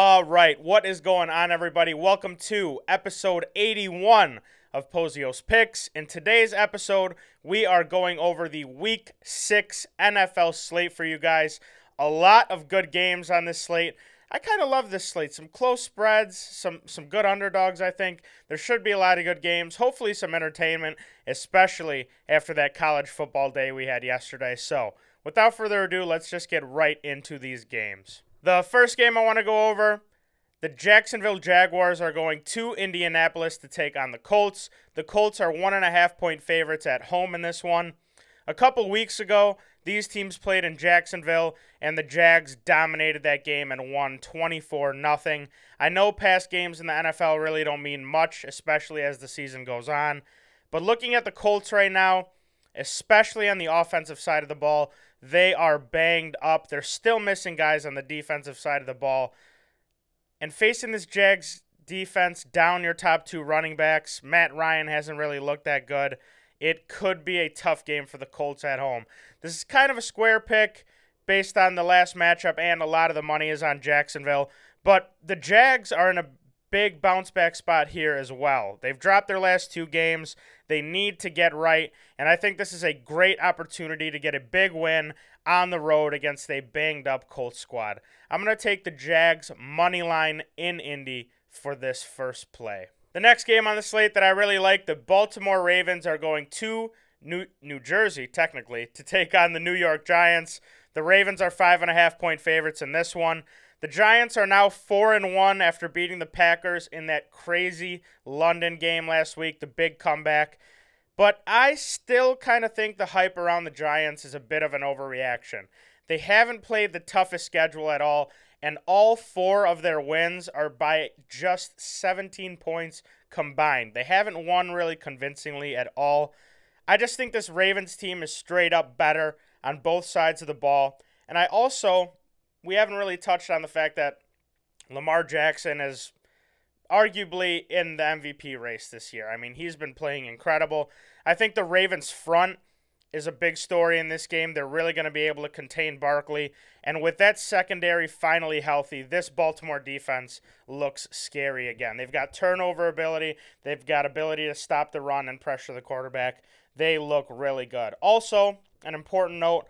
All right, what is going on, everybody? Welcome to episode 81 of Pozios Picks. In today's episode, we are going over the Week 6 NFL slate for you guys. A lot of good games on this slate. I kind of love this slate. Some close spreads, some some good underdogs, I think. There should be a lot of good games. Hopefully some entertainment, especially after that college football day we had yesterday. So, without further ado, let's just get right into these games. The first game I want to go over the Jacksonville Jaguars are going to Indianapolis to take on the Colts. The Colts are one and a half point favorites at home in this one. A couple weeks ago, these teams played in Jacksonville, and the Jags dominated that game and won 24 0. I know past games in the NFL really don't mean much, especially as the season goes on. But looking at the Colts right now, especially on the offensive side of the ball, they are banged up. They're still missing guys on the defensive side of the ball. And facing this Jags defense down your top two running backs, Matt Ryan hasn't really looked that good. It could be a tough game for the Colts at home. This is kind of a square pick based on the last matchup, and a lot of the money is on Jacksonville. But the Jags are in a big bounce back spot here as well. They've dropped their last two games. They need to get right, and I think this is a great opportunity to get a big win on the road against a banged up Colts squad. I'm going to take the Jags money line in Indy for this first play. The next game on the slate that I really like, the Baltimore Ravens are going to New, New Jersey, technically, to take on the New York Giants. The Ravens are five and a half point favorites in this one. The Giants are now 4 and 1 after beating the Packers in that crazy London game last week, the big comeback. But I still kind of think the hype around the Giants is a bit of an overreaction. They haven't played the toughest schedule at all, and all four of their wins are by just 17 points combined. They haven't won really convincingly at all. I just think this Ravens team is straight up better on both sides of the ball. And I also we haven't really touched on the fact that Lamar Jackson is arguably in the MVP race this year. I mean, he's been playing incredible. I think the Ravens front is a big story in this game. They're really going to be able to contain Barkley. And with that secondary finally healthy, this Baltimore defense looks scary again. They've got turnover ability, they've got ability to stop the run and pressure the quarterback. They look really good. Also, an important note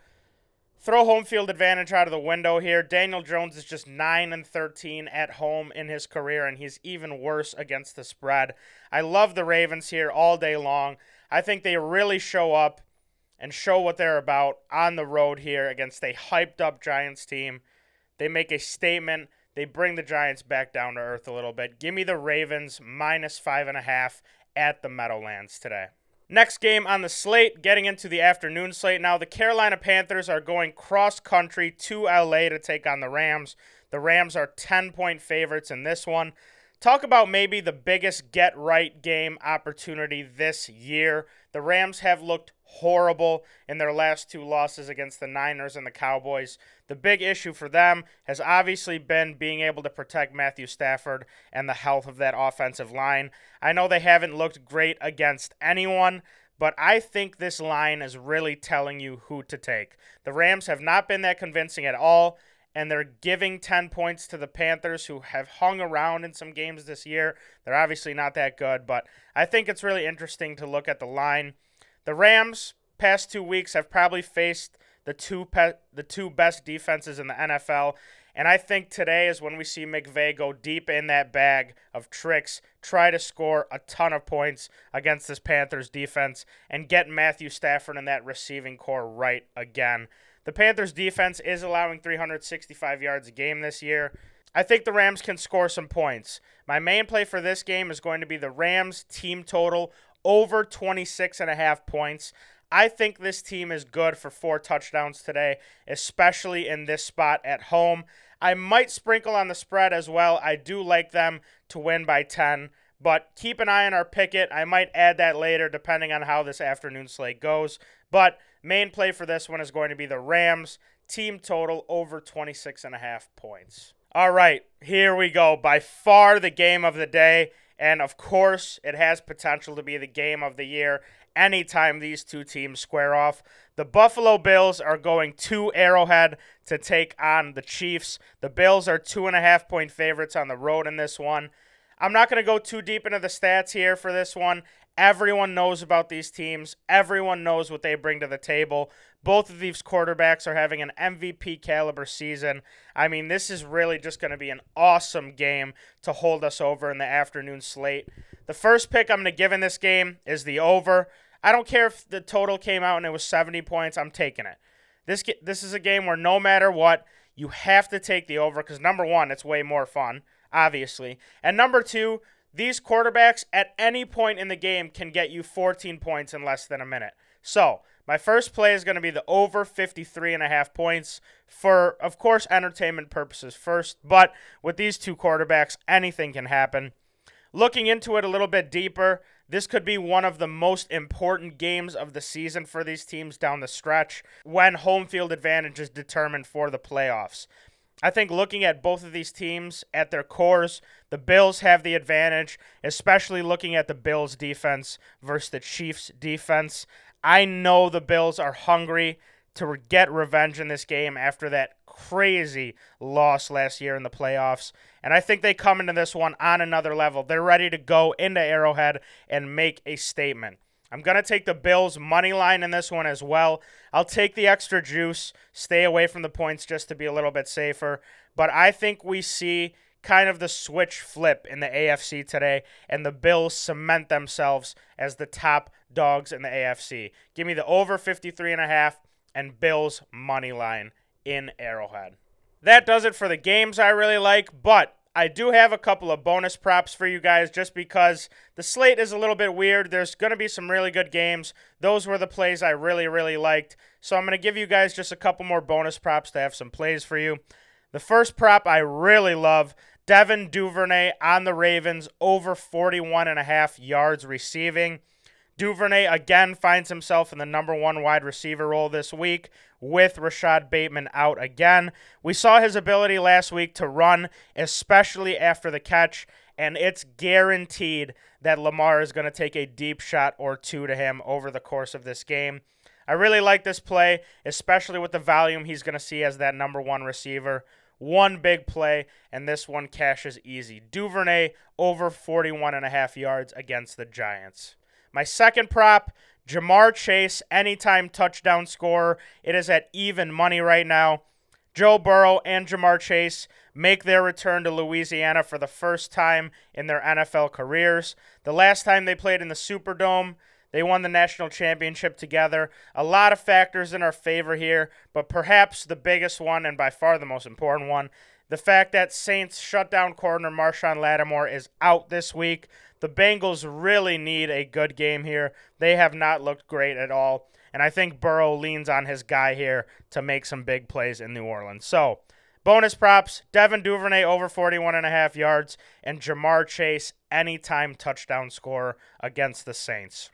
throw home field advantage out of the window here. Daniel Jones is just 9 and 13 at home in his career and he's even worse against the spread. I love the Ravens here all day long. I think they really show up and show what they're about on the road here against a hyped up Giants team. They make a statement. They bring the Giants back down to earth a little bit. Give me the Ravens minus five and a half at the Meadowlands today. Next game on the slate, getting into the afternoon slate now, the Carolina Panthers are going cross country to LA to take on the Rams. The Rams are 10 point favorites in this one. Talk about maybe the biggest get right game opportunity this year. The Rams have looked horrible in their last two losses against the Niners and the Cowboys. The big issue for them has obviously been being able to protect Matthew Stafford and the health of that offensive line. I know they haven't looked great against anyone, but I think this line is really telling you who to take. The Rams have not been that convincing at all and they're giving 10 points to the Panthers, who have hung around in some games this year. They're obviously not that good, but I think it's really interesting to look at the line. The Rams past two weeks have probably faced the two pe- the two best defenses in the NFL, and I think today is when we see McVay go deep in that bag of tricks, try to score a ton of points against this Panthers defense, and get Matthew Stafford and that receiving corps right again. The Panthers defense is allowing 365 yards a game this year. I think the Rams can score some points. My main play for this game is going to be the Rams team total over 26 and a half points. I think this team is good for four touchdowns today, especially in this spot at home. I might sprinkle on the spread as well. I do like them to win by 10, but keep an eye on our Pikkit. I might add that later depending on how this afternoon slate goes. But main play for this one is going to be the Rams team total over 26 and a half points. All right, here we go. By far the game of the day. And of course, it has potential to be the game of the year. anytime these two teams square off. The Buffalo Bills are going to Arrowhead to take on the Chiefs. The Bills are two and a half point favorites on the road in this one. I'm not going to go too deep into the stats here for this one. Everyone knows about these teams. Everyone knows what they bring to the table. Both of these quarterbacks are having an MVP caliber season. I mean, this is really just going to be an awesome game to hold us over in the afternoon slate. The first pick I'm going to give in this game is the over. I don't care if the total came out and it was 70 points. I'm taking it. This this is a game where no matter what, you have to take the over because number one, it's way more fun, obviously, and number two, these quarterbacks at any point in the game can get you 14 points in less than a minute. So my first play is going to be the over 53 and a half points for, of course, entertainment purposes first. But with these two quarterbacks, anything can happen. Looking into it a little bit deeper, this could be one of the most important games of the season for these teams down the stretch when home field advantage is determined for the playoffs. I think looking at both of these teams at their cores, the Bills have the advantage, especially looking at the Bills defense versus the Chiefs defense. I know the Bills are hungry to get revenge in this game after that crazy loss last year in the playoffs. And I think they come into this one on another level. They're ready to go into Arrowhead and make a statement. I'm going to take the Bills money line in this one as well. I'll take the extra juice, stay away from the points just to be a little bit safer. But I think we see kind of the switch flip in the AFC today, and the Bills cement themselves as the top dogs in the AFC. Give me the over 53 and a half and Bills money line in Arrowhead. That does it for the games I really like, but I do have a couple of bonus props for you guys just because the slate is a little bit weird. There's going to be some really good games. Those were the plays I really, really liked. So I'm going to give you guys just a couple more bonus props to have some plays for you. The first prop I really love Devin Duvernay on the Ravens, over 41 and a half yards receiving. Duvernay again finds himself in the number one wide receiver role this week with Rashod Bateman out again. We saw his ability last week to run, especially after the catch, and it's guaranteed that Lamar is going to take a deep shot or two to him over the course of this game. I really like this play, especially with the volume he's going to see as that number one receiver. One big play, and this one cashes easy. Duvernay over 41 and a half yards against the Giants. My second prop, Ja'Marr Chase, anytime touchdown scorer. It is at even money right now. Joe Burrow and Ja'Marr Chase make their return to Louisiana for the first time in their NFL careers. The last time they played in the Superdome, they won the national championship together. A lot of factors in our favor here, but perhaps the biggest one and by far the most important one the fact that Saints shutdown corner Marshon Lattimore is out this week. The Bengals really need a good game here. They have not looked great at all. And I think Burrow leans on his guy here to make some big plays in New Orleans. So, bonus props Devin Duvernay over 41 and a half yards, and Ja'Marr Chase anytime touchdown scorer against the Saints.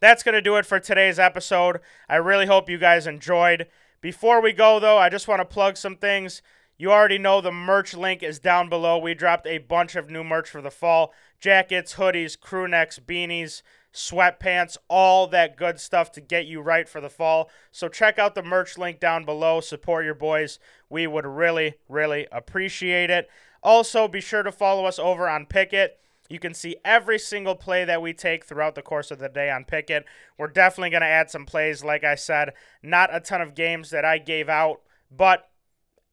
That's going to do it for today's episode. I really hope you guys enjoyed. Before we go, though, I just want to plug some things. You already know the merch link is down below. We dropped a bunch of new merch for the fall jackets, hoodies, crew necks, beanies, sweatpants, all that good stuff to get you right for the fall. So check out the merch link down below. Support your boys. We would really, really appreciate it. Also, be sure to follow us over on Pikkit. You can see every single play that we take throughout the course of the day on Pikkit. We're definitely going to add some plays, like I said. Not a ton of games that I gave out, but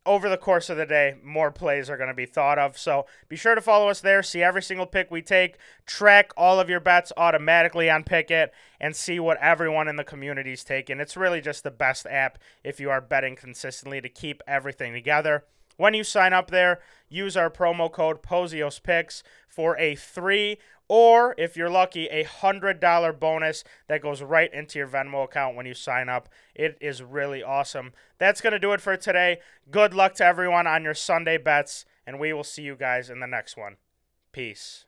over the course of the day, more plays are going to be thought of. So be sure to follow us there, see every single pick we take, track all of your bets automatically on Pikkit, and see what everyone in the community is taking. It's really just the best app if you are betting consistently to keep everything together. When you sign up there, use our promo code POZIOSPICKS for a three or if you're lucky, a $100 bonus that goes right into your Venmo account when you sign up. It is really awesome. That's going to do it for today. Good luck to everyone on your Sunday bets, and we will see you guys in the next one. Peace.